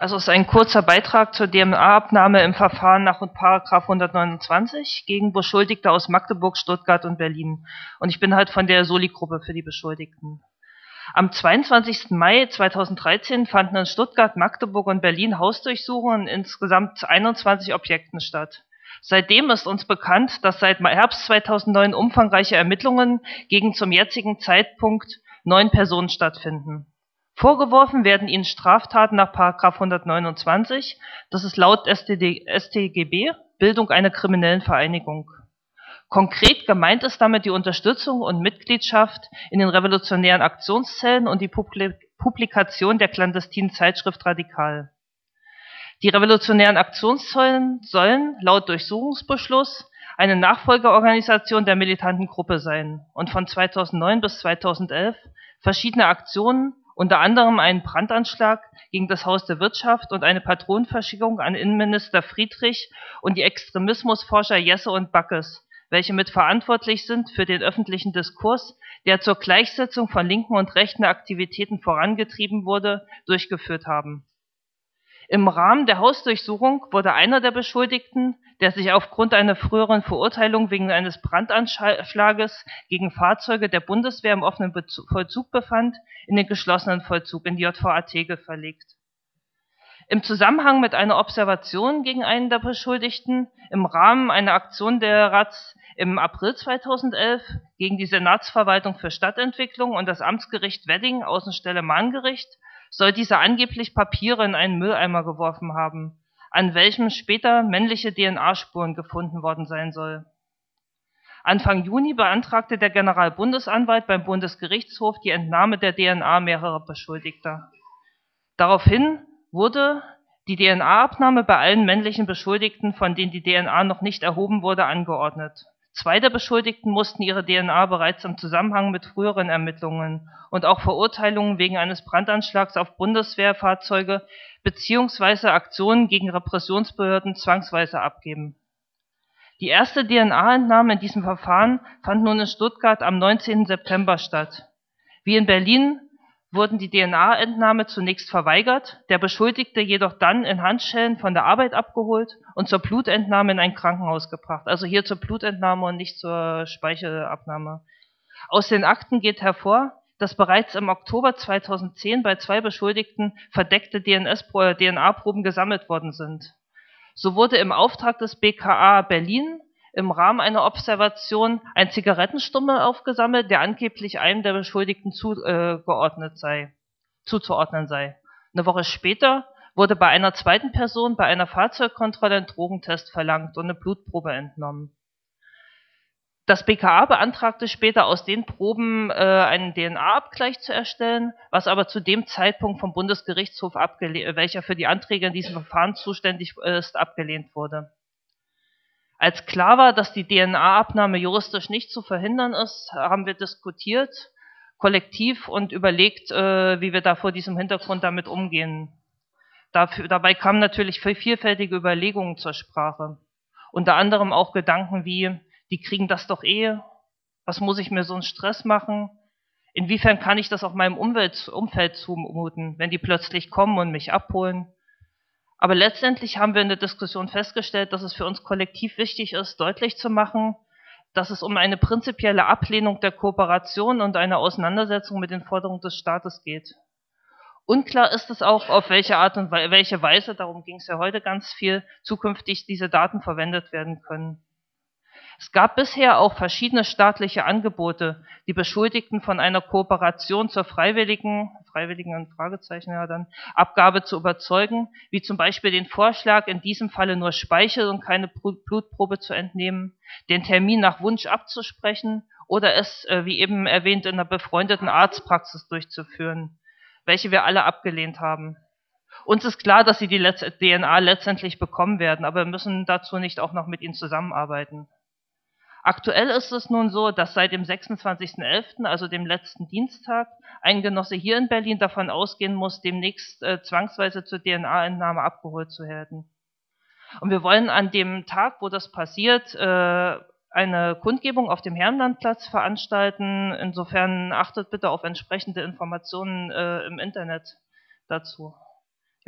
Also es ist ein kurzer Beitrag zur DNA-Abnahme im Verfahren nach Paragraph 129 gegen Beschuldigte aus Magdeburg, Stuttgart und Berlin. Und ich bin halt von der Soli-Gruppe für die Beschuldigten. Am 22. Mai 2013 fanden in Stuttgart, Magdeburg und Berlin Hausdurchsuchungen in insgesamt 21 Objekten statt. Seitdem ist uns bekannt, dass seit Herbst 2009 umfangreiche Ermittlungen gegen zum jetzigen Zeitpunkt neun Personen stattfinden. Vorgeworfen werden ihnen Straftaten nach 129, das ist laut StD, StGB Bildung einer kriminellen Vereinigung. Konkret gemeint ist damit die Unterstützung und Mitgliedschaft in den revolutionären Aktionszellen und die Publikation der clandestinen Zeitschrift Radikal. Die revolutionären Aktionszellen sollen laut Durchsuchungsbeschluss eine Nachfolgeorganisation der militanten Gruppe sein und von 2009 bis 2011 verschiedene Aktionen unter anderem einen Brandanschlag gegen das Haus der Wirtschaft und eine Patronenverschickung an Innenminister Friedrich und die Extremismusforscher Jesse und Backes, welche mitverantwortlich sind für den öffentlichen Diskurs, der zur Gleichsetzung von linken und rechten Aktivitäten vorangetrieben wurde, durchgeführt haben im Rahmen der Hausdurchsuchung wurde einer der Beschuldigten, der sich aufgrund einer früheren Verurteilung wegen eines Brandanschlages gegen Fahrzeuge der Bundeswehr im offenen Vollzug befand, in den geschlossenen Vollzug in die JVAT verlegt. Im Zusammenhang mit einer Observation gegen einen der Beschuldigten im Rahmen einer Aktion der RATS im April 2011 gegen die Senatsverwaltung für Stadtentwicklung und das Amtsgericht Wedding Außenstelle Mahngericht soll dieser angeblich Papiere in einen Mülleimer geworfen haben, an welchem später männliche DNA-Spuren gefunden worden sein soll. Anfang Juni beantragte der Generalbundesanwalt beim Bundesgerichtshof die Entnahme der DNA mehrerer Beschuldigter. Daraufhin wurde die DNA-Abnahme bei allen männlichen Beschuldigten, von denen die DNA noch nicht erhoben wurde, angeordnet Zwei der Beschuldigten mussten ihre DNA bereits im Zusammenhang mit früheren Ermittlungen und auch Verurteilungen wegen eines Brandanschlags auf Bundeswehrfahrzeuge beziehungsweise Aktionen gegen Repressionsbehörden zwangsweise abgeben. Die erste DNA-Entnahme in diesem Verfahren fand nun in Stuttgart am 19. September statt. Wie in Berlin wurden die DNA-Entnahme zunächst verweigert, der Beschuldigte jedoch dann in Handschellen von der Arbeit abgeholt und zur Blutentnahme in ein Krankenhaus gebracht. Also hier zur Blutentnahme und nicht zur Speichelabnahme. Aus den Akten geht hervor, dass bereits im Oktober 2010 bei zwei Beschuldigten verdeckte DNA-Proben gesammelt worden sind. So wurde im Auftrag des BKA Berlin im Rahmen einer Observation ein Zigarettenstummel aufgesammelt, der angeblich einem der Beschuldigten zugeordnet äh, sei, zuzuordnen sei. Eine Woche später wurde bei einer zweiten Person bei einer Fahrzeugkontrolle ein Drogentest verlangt und eine Blutprobe entnommen. Das BKA beantragte später aus den Proben äh, einen DNA-Abgleich zu erstellen, was aber zu dem Zeitpunkt vom Bundesgerichtshof welcher für die Anträge in diesem Verfahren zuständig ist, abgelehnt wurde. Als klar war, dass die DNA-Abnahme juristisch nicht zu verhindern ist, haben wir diskutiert, kollektiv und überlegt, äh, wie wir da vor diesem Hintergrund damit umgehen. Dafür, dabei kamen natürlich vielfältige Überlegungen zur Sprache. Unter anderem auch Gedanken wie, die kriegen das doch eh, was muss ich mir so einen Stress machen? Inwiefern kann ich das auch meinem Umwelt, Umfeld zumuten, wenn die plötzlich kommen und mich abholen? Aber letztendlich haben wir in der Diskussion festgestellt, dass es für uns kollektiv wichtig ist, deutlich zu machen, dass es um eine prinzipielle Ablehnung der Kooperation und eine Auseinandersetzung mit den Forderungen des Staates geht. Unklar ist es auch, auf welche Art und welche Weise, darum ging es ja heute ganz viel, zukünftig diese Daten verwendet werden können. Es gab bisher auch verschiedene staatliche Angebote, die Beschuldigten von einer Kooperation zur freiwilligen, freiwilligen ein Fragezeichen ja dann, Abgabe zu überzeugen, wie zum Beispiel den Vorschlag, in diesem Falle nur Speichel und keine Blutprobe zu entnehmen, den Termin nach Wunsch abzusprechen oder es, äh, wie eben erwähnt, in einer befreundeten Arztpraxis durchzuführen, welche wir alle abgelehnt haben. Uns ist klar, dass sie die DNA letztendlich bekommen werden, aber wir müssen dazu nicht auch noch mit ihnen zusammenarbeiten. Aktuell ist es nun so, dass seit dem 26.11., also dem letzten Dienstag, ein Genosse hier in Berlin davon ausgehen muss, demnächst äh, zwangsweise zur DNA-Entnahme abgeholt zu werden. Und wir wollen an dem Tag, wo das passiert, äh, eine Kundgebung auf dem Herrenlandplatz veranstalten. Insofern achtet bitte auf entsprechende Informationen äh, im Internet dazu.